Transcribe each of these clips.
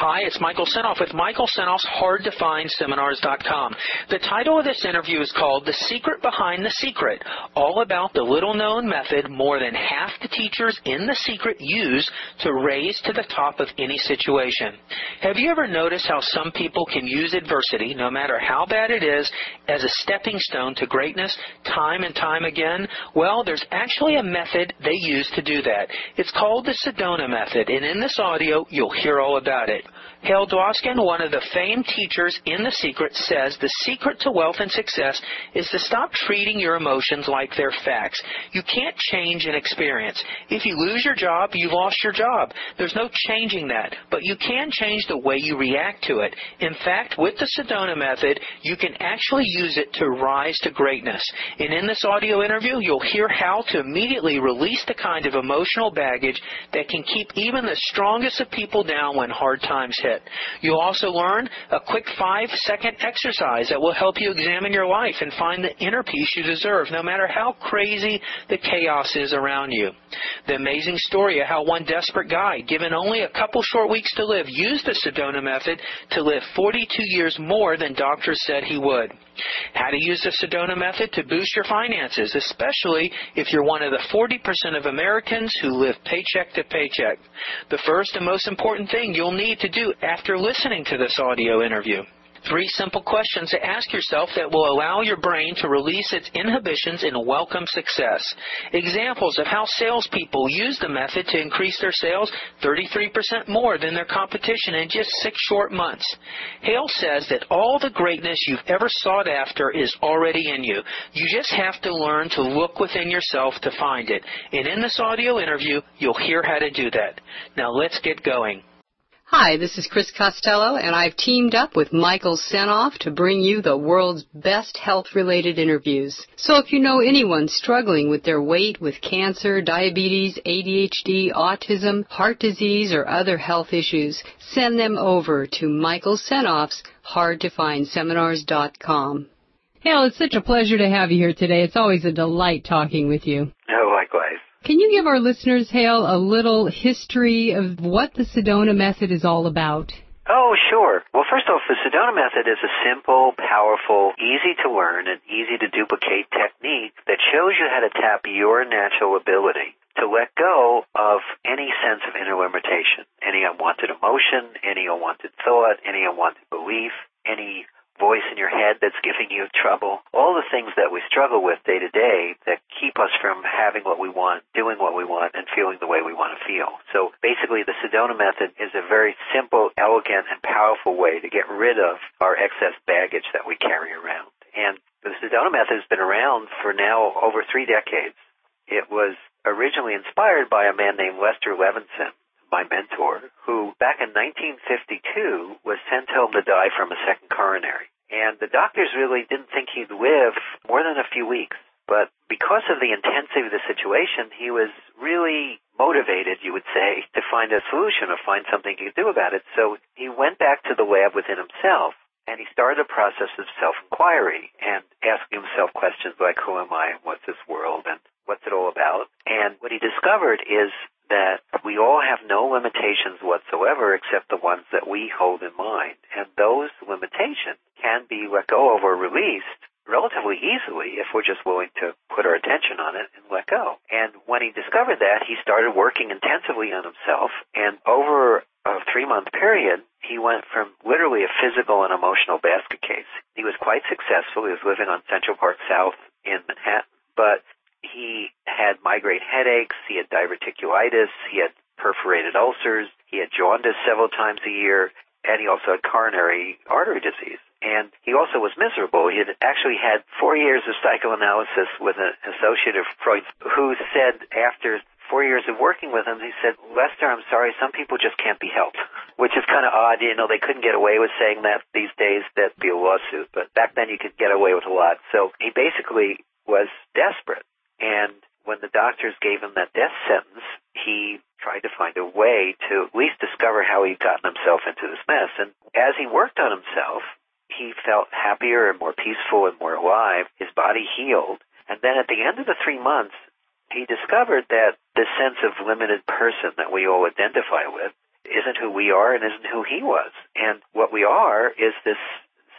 Hi, it's Michael Senoff with Michael Senoff's HardToFindSeminars.com. The title of this interview is called The Secret Behind the Secret, all about the little known method more than half the teachers in The Secret use to raise to the top of any situation. Have you ever noticed how some people can use adversity, no matter how bad it is, as a stepping stone to greatness time and time again? Well, there's actually a method they use to do that. It's called the Sedona method, and in this audio, you'll hear all about it. Hale Dwoskin, one of the famed teachers in The Secret, says the secret to wealth and success is to stop treating your emotions like they're facts. You can't change an experience. If you lose your job, you lost your job. There's no changing that, but you can change the way you react to it. In fact, with the Sedona method, you can actually use it to rise to greatness. And in this audio interview, you'll hear how to immediately release the kind of emotional baggage that can keep even the strongest of people down when hard times hit. You'll also learn a quick five second exercise that will help you examine your life and find the inner peace you deserve, no matter how crazy the chaos is around you. The amazing story of how one desperate guy, given only a couple short weeks to live, used the Sedona method to live 42 years more than doctors said he would. How to use the Sedona method to boost your finances, especially if you're one of the 40% of Americans who live paycheck to paycheck. The first and most important thing you'll need to do after listening to this audio interview. Three simple questions to ask yourself that will allow your brain to release its inhibitions and welcome success. Examples of how salespeople use the method to increase their sales 33% more than their competition in just six short months. Hale says that all the greatness you've ever sought after is already in you. You just have to learn to look within yourself to find it. And in this audio interview, you'll hear how to do that. Now let's get going. Hi, this is Chris Costello, and I've teamed up with Michael Senoff to bring you the world's best health-related interviews. So if you know anyone struggling with their weight, with cancer, diabetes, ADHD, autism, heart disease, or other health issues, send them over to Michael Senoff's HardToFindSeminars.com. Hale, it's such a pleasure to have you here today. It's always a delight talking with you. Oh, likewise. Can you give our listeners, Hale, a little history of what the Sedona method is all about? Oh, sure. Well, first off, the Sedona method is a simple, powerful, easy to learn, and easy to duplicate technique that shows you how to tap your natural ability to let go of any sense of inner limitation, any unwanted emotion, any unwanted thought, any unwanted belief, any voice in your head that's giving you trouble, all the things that we struggle with day to day that keep us from having what we want, doing what we want, and feeling the way we want to feel. So basically, the Sedona method is a very simple, elegant, and powerful way to get rid of our excess baggage that we carry around. And the Sedona method has been around for now over three decades. It was originally inspired by a man named Lester Levinson, my mentor, who back in 1952 was sent home to die from a second coronary. And the doctors really didn't think he'd live more than a few weeks. But because of the intensity of the situation, he was really motivated, you would say, to find a solution or find something he could do about it. So he went back to the lab within himself and he started a process of self-inquiry and asking himself questions like, who am I? What's this world? And what's it all about? And what he discovered is that we all have no limitations whatsoever except the ones that we hold in mind. And those limitations can be let go of or released relatively easily if we're just willing to put our attention on it and let go. And when he discovered that, he started working intensively on himself. And over a three month period, he went from literally a physical and emotional basket case. He was quite successful. He was living on Central Park South in Manhattan. But he had migraine headaches, he had diverticulitis, he had perforated ulcers, he had jaundice several times a year, and he also had coronary artery disease. And he also was miserable. He had actually had four years of psychoanalysis with an associate of Freud who said after four years of working with him, he said, Lester, I'm sorry, some people just can't be helped. Which is kind of odd, you know, they couldn't get away with saying that these days, that'd be a lawsuit, but back then you could get away with a lot. So he basically was desperate. And when the doctors gave him that death sentence, he tried to find a way to at least discover how he'd gotten himself into this mess. And as he worked on himself, he felt happier and more peaceful and more alive. His body healed. And then at the end of the three months, he discovered that the sense of limited person that we all identify with isn't who we are and isn't who he was. And what we are is this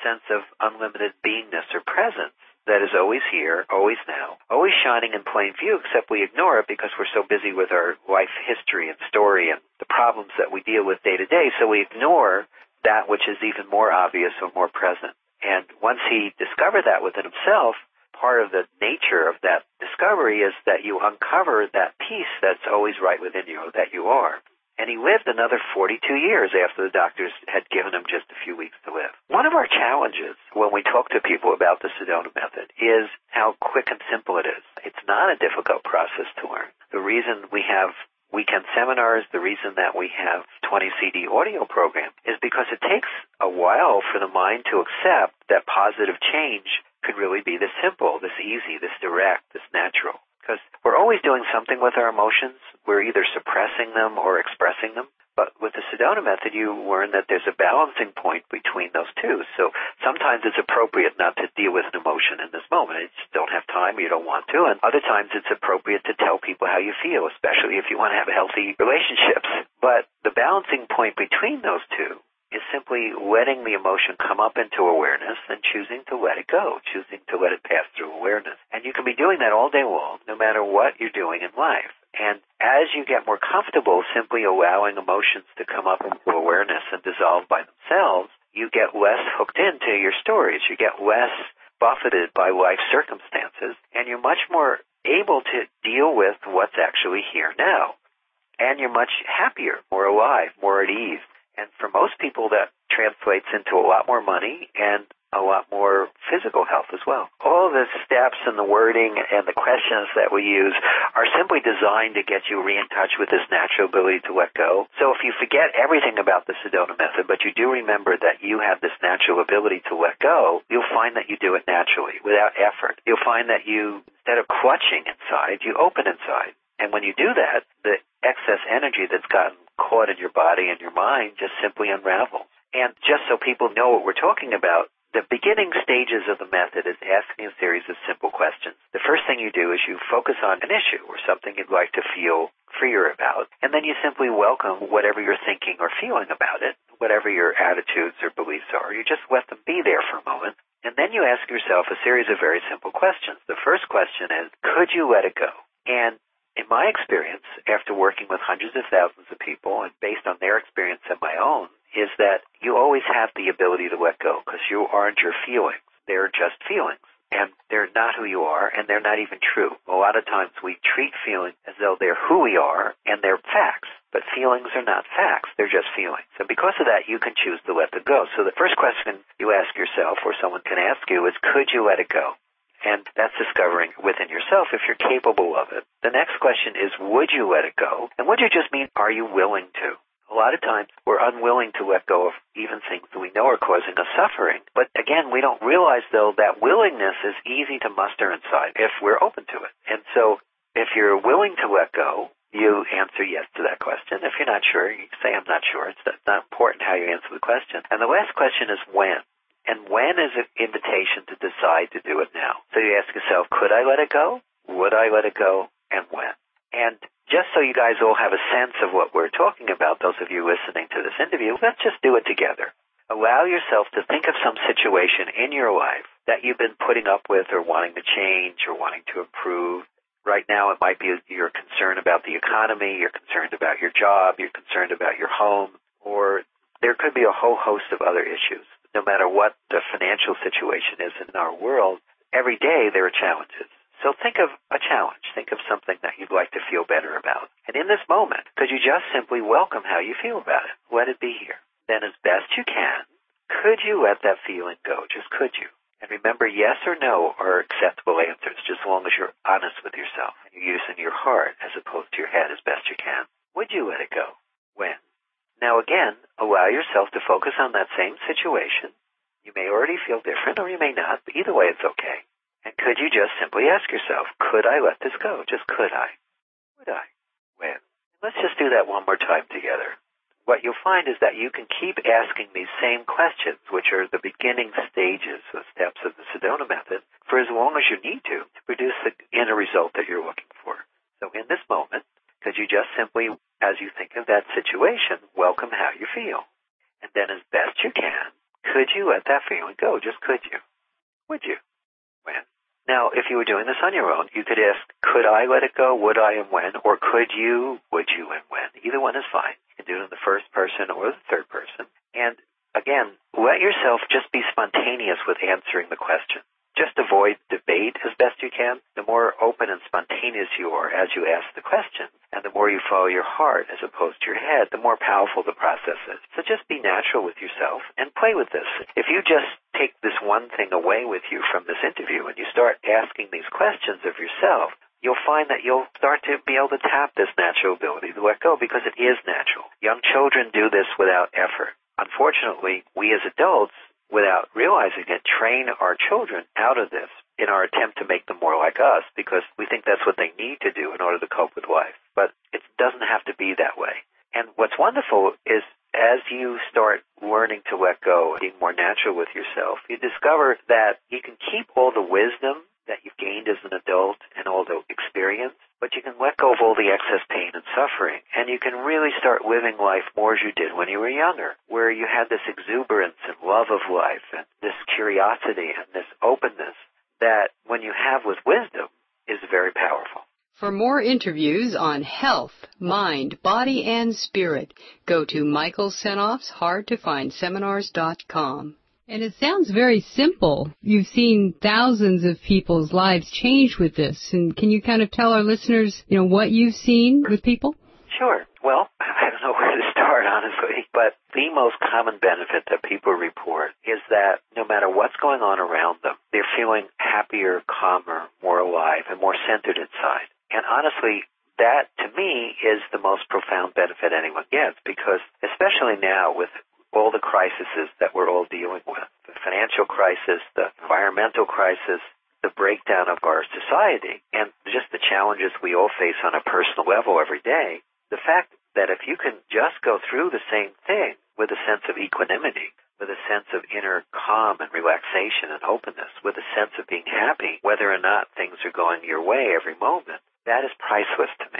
sense of unlimited beingness or presence that is always here, always now, always shining in plain view, except we ignore it because we're so busy with our life history and story and the problems that we deal with day to day. So we ignore that which is even more obvious or more present. And once he discovered that within himself, part of the nature of that discovery is that you uncover that piece that's always right within you, that you are. And he lived another 42 years after the doctors had given him just a few weeks to live. One of our challenges when we talk to people about the Sedona method is how quick and simple it is. It's not a difficult process to learn. The reason we have weekend seminars, the reason that we have 20 CD audio program is because it takes a while for the mind to accept that positive change could really be this simple, this easy, this direct, this natural. Because we're always doing something with our emotions. We're either suppressing them or expressing them. But with the Sedona method, you learn that there's a balancing point between those two. So sometimes it's appropriate not to deal with an emotion in this moment. You just don't have time, you don't want to. And other times it's appropriate to tell people how you feel, especially if you want to have healthy relationships. But the balancing point between those two is simply letting the emotion come up into awareness and choosing to let it go, choosing to let it pass through awareness. And you can be doing that all day long, no matter what you're doing in life. And as you get more comfortable simply allowing emotions to come up into awareness and dissolve by themselves, you get less hooked into your stories. You get less buffeted by life circumstances, and you're much more able to deal with what's actually here now. And you're much happier, more alive, more at ease. And for most people, that translates into a lot more money and a lot more physical health as well. All the steps and the wording and the questions that we use are simply designed to get you re in touch with this natural ability to let go. So if you forget everything about the Sedona method, but you do remember that you have this natural ability to let go, you'll find that you do it naturally, without effort. You'll find that you, instead of clutching inside, you open inside. And when you do that, the excess energy that's gotten caught in your body and your mind just simply unravels. And just so people know what we're talking about, the beginning stages of the method is asking a series of simple questions. The first thing you do is you focus on an issue or something you'd like to feel freer about, and then you simply welcome whatever you're thinking or feeling about it, whatever your attitudes or beliefs are. You just let them be there for a moment, and then you ask yourself a series of very simple questions. The first question is, could you let it go? And in my experience, after working with hundreds of thousands of people and based on their experience and my own, is that you always have the ability to let go because you aren't your feelings. They're just feelings. And they're not who you are, and they're not even true. A lot of times we treat feelings as though they're who we are, and they're facts. But feelings are not facts, they're just feelings. And because of that, you can choose to let them go. So the first question you ask yourself, or someone can ask you, is could you let it go? And that's discovering within yourself if you're capable of it. The next question is, would you let it go? And would you just mean, are you willing to? A lot of times we're unwilling to let go of even things that we know are causing us suffering. But again, we don't realize though that willingness is easy to muster inside if we're open to it. And so if you're willing to let go, you answer yes to that question. If you're not sure, you say I'm not sure. It's not important how you answer the question. And the last question is when. And when is an invitation to decide to do it now? So you ask yourself, could I let it go? Would I let it go? And when? And just so you guys all have a sense of what we're talking about, those of you listening to this interview, let's just do it together. Allow yourself to think of some situation in your life that you've been putting up with or wanting to change or wanting to improve. Right now, it might be you're concerned about the economy, you're concerned about your job, you're concerned about your home, or there could be a whole host of other issues no matter what the financial situation is in our world, every day there are challenges. So think of a challenge. Think of something that you'd like to feel better about. And in this moment, could you just simply welcome how you feel about it? Let it be here. Then as best you can, could you let that feeling go? Just could you? And remember, yes or no are acceptable answers, just as long as you're honest with yourself and you're using your heart as opposed to your head as best you can. Would you let it go? When? Now again, allow yourself to focus on that same situation. You may already feel different or you may not, but either way it's okay. Could you just simply ask yourself, could I let this go? Just could I? Would I? When? Let's just do that one more time together. What you'll find is that you can keep asking these same questions, which are the beginning stages, the steps of the Sedona method, for as long as you need to, to produce the inner result that you're looking for. So in this moment, Could you just simply, as you think of that situation, welcome how you feel? And then as best you can, could you let that feeling go? Just could you? Would you? When? Now, if you were doing this on your own, you could ask, could I let it go? Would I and when? Or could you? Would you and when? Either one is fine. You can do it in the first person or the third person. And again, let yourself just be spontaneous with answering the question just avoid debate as best you can. The more open and spontaneous you are as you ask the question, and the more you follow your heart as opposed to your head, the more powerful the process is. So just be natural with yourself and play with this. If you just take this one thing away with you from this interview and you start asking these questions of yourself, you'll find that you'll start to be able to tap this natural ability to let go because it is natural. Young children do this without effort. Unfortunately, we as adults without realizing it, train our children out of this in our attempt to make them more like us because we think that's what they need to do in order to cope with life. But it doesn't have to be that way. And what's wonderful is as you start learning to let go, being more natural with yourself, you discover that you can keep all the wisdom that you've gained as an adult and all the experience, but you can let go of all the excess pain and suffering, and you can really start living life more as you did when you were younger, where you had this exuberance and love of life and this curiosity and this openness that when you have with wisdom is very powerful. For more interviews on health, mind, body, and spirit, go to Michael Senoff's hardtofindseminars.com. And it sounds very simple. You've seen thousands of people's lives change with this. And can you kind of tell our listeners, you know, what you've seen with people? Sure. Well, I don't know where to start, honestly, but the most common benefit that people report is that no matter what's going on around them, they're feeling happier, calmer, more alive, and more centered inside. And honestly, that to me is the most profound benefit anyone gets because especially now with all the crises that we're all dealing with the financial crisis, the environmental crisis, the breakdown of our society, and just the challenges we all face on a personal level every day. The fact that if you can just go through the same thing with a sense of equanimity, with a sense of inner calm and relaxation and openness, with a sense of being happy, whether or not things are going your way every moment, that is priceless to.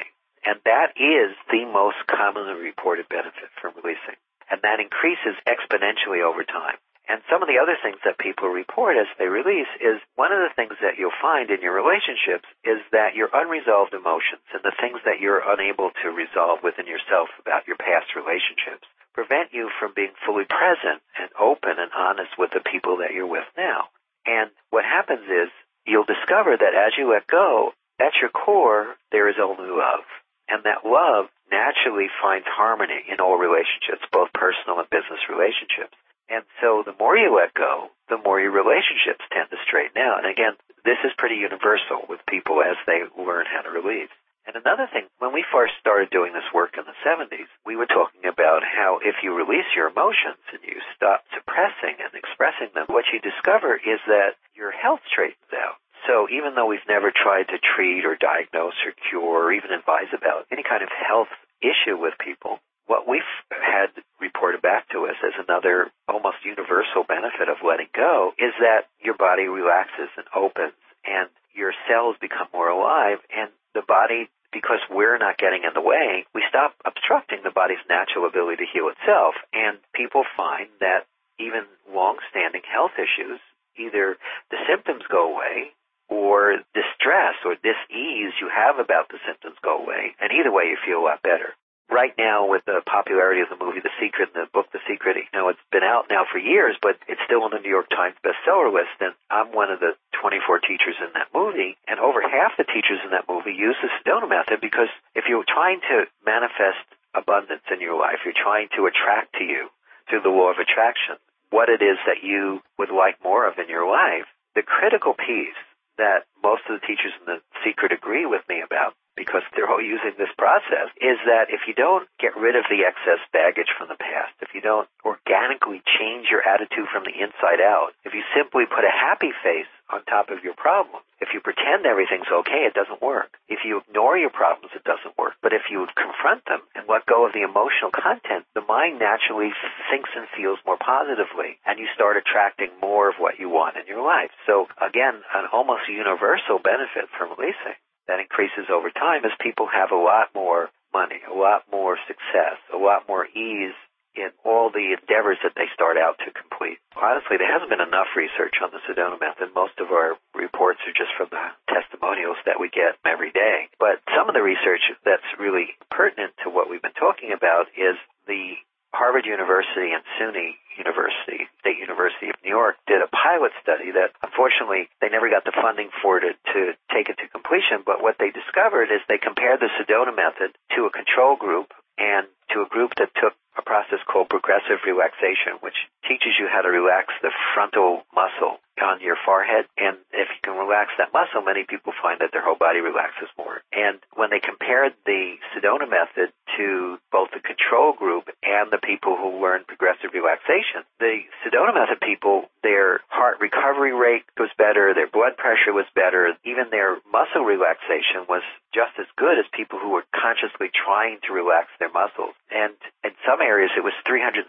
And that is the most commonly reported benefit from releasing and that increases exponentially over time. And some of the other things that people report as they release is one of the things that you'll find in your relationships is that your unresolved emotions and the things that you're unable to resolve within yourself about your past relationships prevent you from being fully present and open and honest with the people that you're with now. And what happens is you'll discover that as you let go, at your core, there is only love. And that love naturally finds harmony in all relationships, both personal and business relationships. And so the more you let go, the more your relationships tend to straighten out. And again, this is pretty universal with people as they learn how to release. And another thing, when we first started doing this work in the 70s, we were talking about how if you release your emotions and you stop suppressing and expressing them, what you discover is that your health straightens out. So even though we've never tried to treat or diagnose or cure or even advise about any kind of health issue with people, what we've had reported back to us as another almost universal benefit of letting go is that your body relaxes and opens and your cells become more alive and the body because we're not getting in the way, we stop obstructing the body's natural ability to heal itself. And people find that even long-standing health issues, either the symptoms go away or distress or dis-ease you have about the symptoms go away. And either way, you feel a lot better. Right now, with the popularity of the movie The Secret and the book The Secret, you know, it's been out now for years, but it's still on the New York Times bestseller list. And I'm one of the 24 teachers in that movie, and over half the teachers in that movie use the Sedona method because if you're trying to manifest abundance in your life, you're trying to attract to you through the law of attraction what it is that you would like more of in your life, the critical piece that most of the teachers in the secret agree with me about because they're all using this process is that if you don't get rid of the excess baggage from the past, if you don't organically change your attitude from the inside out, if you simply put a happy face on top of your problem, if you pretend everything's okay, it doesn't work. If you ignore your problems, it doesn't work. But if you confront them and let go of the emotional content, the mind naturally thinks and feels more positively, and you start attracting more of what you want in your life. So again, an almost universal benefit from releasing. That increases over time as people have a lot more money, a lot more success, a lot more ease in all the endeavors that they start out to complete. Honestly, there hasn't been enough research on the Sedona method. Most of our reports are just from the testimonials that we get every day. But some of the research that's really pertinent to what we've been talking about is the Harvard University and SUNY University, State University of New York, did a pilot study that unfortunately they never got the funding for to, to take it to completion. But what they discovered is they compared the Sedona method to a control group and to a group that took a process called progressive relaxation, which teaches you how to relax the frontal muscle on your forehead. And if you can relax that muscle, many people find that their whole body relaxes more. And when they compared the Sedona method to both the control group and the people who learned progressive relaxation, the Sedona method people, their heart recovery rate was better, their blood pressure was better, even their muscle relaxation was just as good as people who were consciously trying to relax their muscles. And in some areas, it was 360%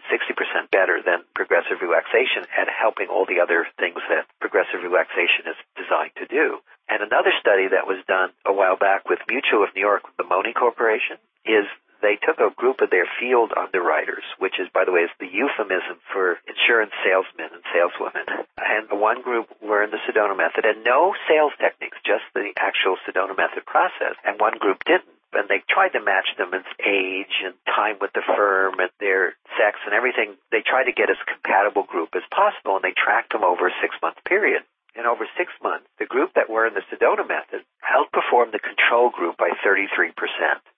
better than progressive relaxation at helping all the other things that progressive relaxation is designed to do. And another study that was done a while back with Mutual of New York, the MONY Corporation, is they took a group of their field underwriters, which is, by the way, is the euphemism for insurance salesmen and saleswomen. And one group learned the Sedona method and no sales techniques, just the actual Sedona method process. And one group didn't. And they tried to match them in age and time with the firm and their sex and everything. They tried to get as compatible group as possible and they tracked them over a six month period. And over six months, the group that were in the Sedona method outperformed the control group by 33%,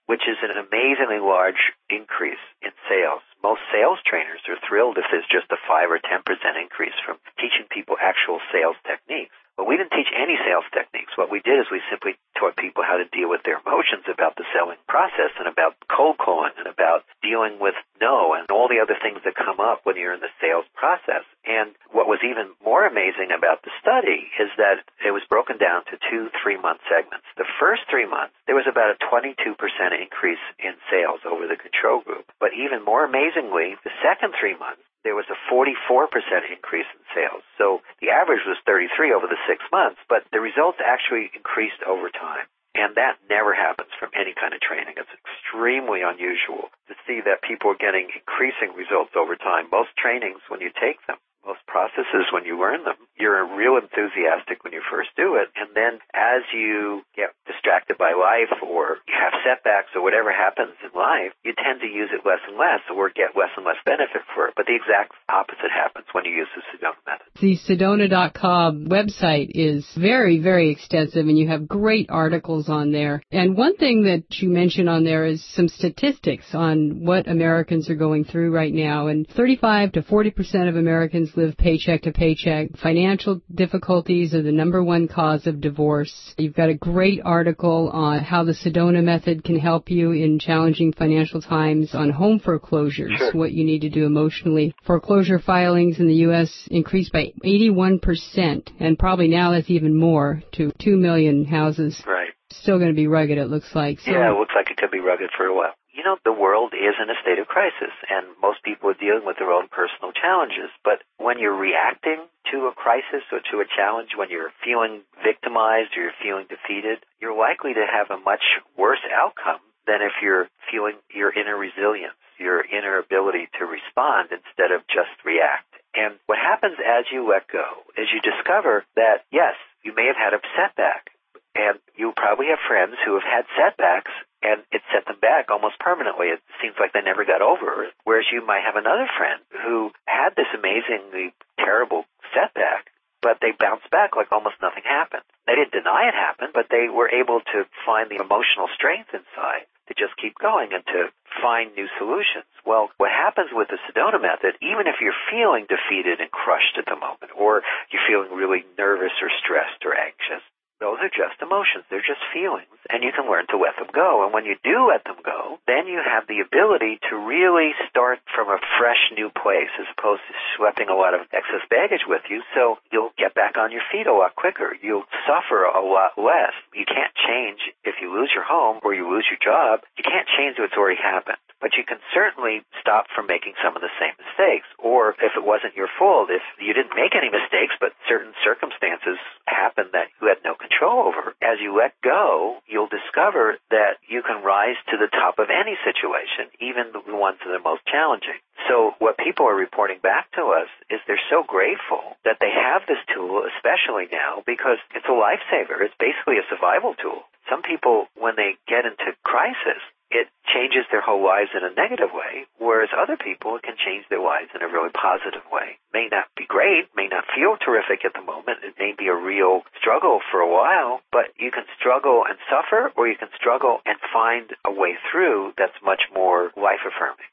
which is an amazingly large increase in sales. Most sales trainers are thrilled if there's just a 5 or 10% increase from teaching people actual sales techniques. But we didn't teach any sales techniques. What we did is we simply taught people how to deal with their emotions about the selling process and about cold calling and about dealing with no and all the other things that come up when you're in the sales process. And what was even more amazing about the study is that it was broken down to two three month segments. The first three months, there was about a 22% increase in sales over the control group. But even more amazingly, the second three months, there was a 44% increase in sales. So the average was 33 over the six months, but the results actually increased over time. And that never happens from any kind of training. It's extremely unusual to see that people are getting increasing results over time. Most trainings, when you take them, most processes when you learn them, you're real enthusiastic when you first do it. And then as you get distracted by life or you have setbacks or whatever happens in life, you tend to use it less and less or get less and less benefit for it. But the exact opposite happens when you use the Sedona method. The Sedona.com website is very, very extensive and you have great articles on there. And one thing that you mention on there is some statistics on what Americans are going through right now. And 35 to 40% of Americans live paycheck to paycheck. Financial difficulties are the number one cause of divorce. You've got a great article on how the Sedona method can help you in challenging financial times on home foreclosures, sure. what you need to do emotionally. Foreclosure filings in the U.S. increased by 81%, and probably now that's even more to 2 million houses. Right. Still going to be rugged, it looks like. So, yeah, it looks like it could be rugged for a while you know, the world is in a state of crisis and most people are dealing with their own personal challenges. But when you're reacting to a crisis or to a challenge, when you're feeling victimized or you're feeling defeated, you're likely to have a much worse outcome than if you're feeling your inner resilience, your inner ability to respond instead of just react. And what happens as you let go is you discover that, yes, you may have had a setback, and you probably have friends who have had setbacks and it set them back almost permanently. It seems like they never got over it. Whereas you might have another friend who had this amazingly terrible setback, but they bounced back like almost nothing happened. They didn't deny it happened, but they were able to find the emotional strength inside to just keep going and to find new solutions. Well, what happens with the Sedona method, even if you're feeling defeated and crushed at the moment, or you're feeling really nervous or stressed or anxious, those are just emotions. They're just feelings. And you can learn to let them go. And when you do let them go, then you have the ability to really start from a fresh new place as opposed to schlepping a lot of excess baggage with you. So you'll get back on your feet a lot quicker. You'll suffer a lot less. You can't change if you lose your home or you lose your job. You can't change what's already happened. But you can certainly stop from making some of the same mistakes. Or if it wasn't your fault, if you didn't make any mistakes, but certain circumstances happened that you had no control over, as you let go, you'll discover that you can rise to the top of any situation, even the ones that are most challenging. So what people are reporting back to us is they're so grateful that they have this tool, especially now, because it's a lifesaver. It's basically a survival tool. Some people, when they get into crisis, it changes their whole lives in a negative way, whereas other people, it can change their lives in a really positive way. May not be great, may not feel terrific at the moment, it may be a real struggle for a while, but you can struggle and suffer, or you can struggle and find a way through that's much more life affirming.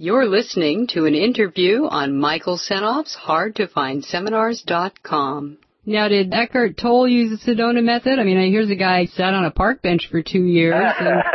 You're listening to an interview on Michael Senoff's HardToFindSeminars.com. Now, did Eckhart Tolle use the Sedona method? I mean, here's a guy sat on a park bench for two years and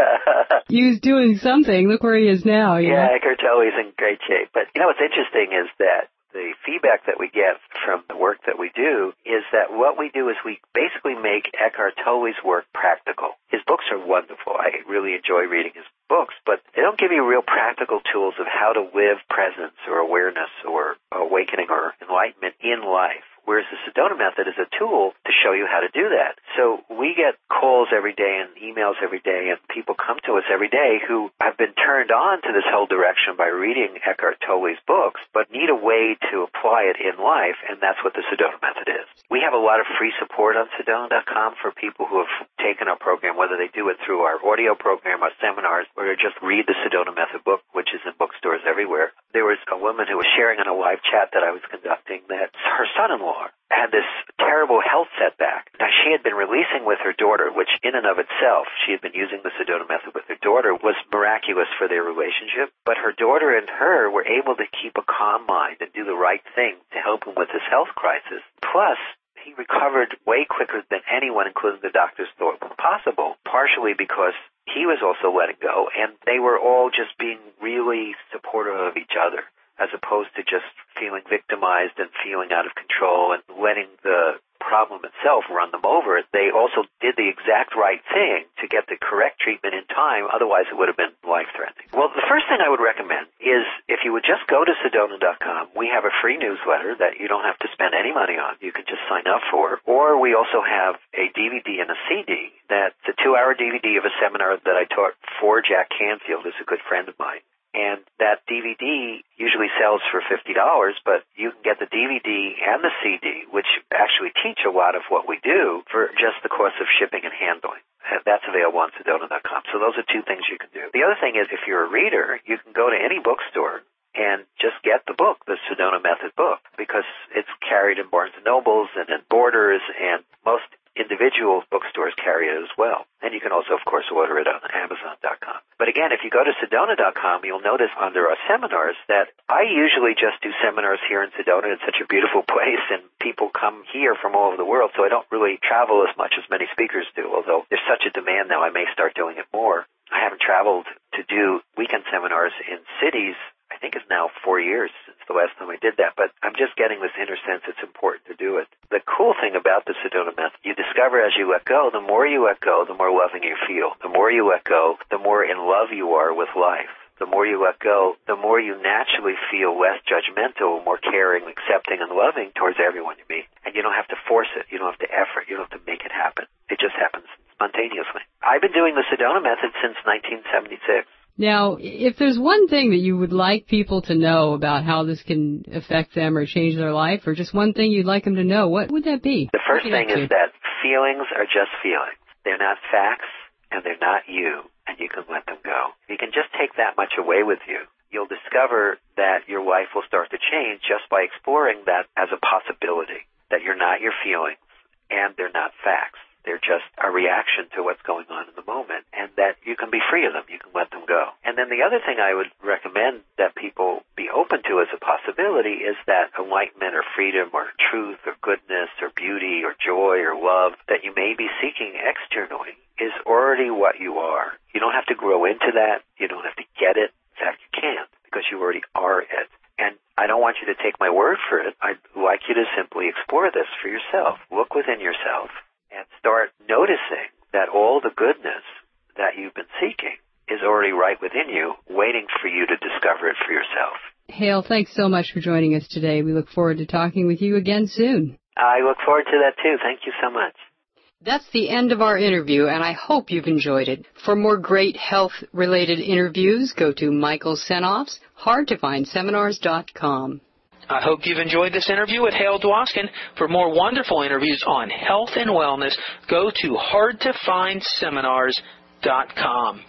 he was doing something. Look where he is now. yeah, know? Eckhart Tolle's in great shape. But you know what's interesting is that the feedback that we get from the work that we do is that what we do is we basically make Eckhart Tolle's work practical. His books are wonderful. I really enjoy reading his books, but they don't give you real practical tools of how to live presence or awareness or awakening or enlightenment in life. Whereas the Sedona method is a tool to show you how to do that. So we get calls every day and emails every day and people come to us every day who have been turned on to this whole direction by reading Eckhart Tolle's books, but need a way to apply it in life, and that's what the Sedona method is. We have a lot of free support on Sedona.com for people who have taken our program, whether they do it through our audio program, our seminars, or just read the Sedona method book, which is in bookstores everywhere. There was a woman who was sharing on a live chat that I was conducting that her son-in-law had this terrible health setback. Now, she had been releasing with her daughter, which in and of itself, she had been using the Sedona method with her daughter, was miraculous for their relationship. But her daughter and her were able to keep a calm mind and do the right thing to help him with his health crisis. Plus, he recovered way quicker than anyone, including the doctors, thought was possible, partially because he was also letting go, and they were all just being really supportive of each other as opposed to just feeling victimized and feeling out of control and letting the problem itself run them over. They also did the exact right thing to get the correct treatment in time, otherwise it would have been life threatening. Well, the first thing I would recommend is if you would just go to Sedona.com, we have a free newsletter that you don't have to spend any money on. You can just sign up for. Or we also have a DVD and a CD that's a two hour DVD of a seminar that I taught for Jack Canfield, who's a good friend of mine. And that DVD usually sells for $50, but you can get the DVD and the CD, which actually teach a lot of what we do for just the cost of shipping and handling. That's available on Sedona.com. So those are two things you can do. The other thing is if you're a reader, you can go to any bookstore and just get the book, the Sedona Method book, because it's carried in Barnes and Nobles and in Borders and most individual bookstores carry it as well. And you can also, of course, order it on Amazon.com. But again, if you go to Sedona.com, you'll notice under our seminars that I usually just do seminars here in Sedona. It's such a beautiful place, and people come here from all over the world, so I don't really travel as much as many speakers do, although there's such a demand now, I may start doing it more. I haven't traveled to do weekend seminars in cities I think it's now four years since the last time I did that, but I'm just getting this inner sense it's important to do it. The cool thing about the Sedona method, you discover as you let go, the more you let go, the more loving you feel. The more you let go, the more in love you are with life. The more you let go, the more you naturally feel less judgmental, more caring, accepting, and loving towards everyone you meet. And you don't have to force it. You don't have to effort. You don't have to make it happen. It just happens spontaneously. I've been doing the Sedona method since 1976. Now, if there's one thing that you would like people to know about how this can affect them or change their life, or just one thing you'd like them to know, what would that be? The first thing is that feelings are just feelings. They're not facts, and they're not you, and you can let them go. You can just take that much away with you. You'll discover that your life will start to change just by exploring that as a possibility, that you're not your feelings, and they're not facts. They're just a reaction to what's going on in the moment and that you can be free of them. You can let them go. And then the other thing I would recommend that people be open to as a possibility is that enlightenment or freedom or truth or goodness or beauty or joy or love that you may be seeking externally is already what you are. You don't have to grow into that. You don't have to get it. In fact, you can't because you already are it. And I don't want you to take my word for it. I'd like you to simply explore this for yourself. Look within yourself start noticing that all the goodness that you've been seeking is already right within you, waiting for you to discover it for yourself. Hale, thanks so much for joining us today. We look forward to talking with you again soon. I look forward to that too. Thank you so much. That's the end of our interview, and I hope you've enjoyed it. For more great health related interviews, go to Michael Senoff's hardtofindseminars.com. I hope you've enjoyed this interview with Hale Dwoskin. For more wonderful interviews on health and wellness, go to hardtofindseminars.com.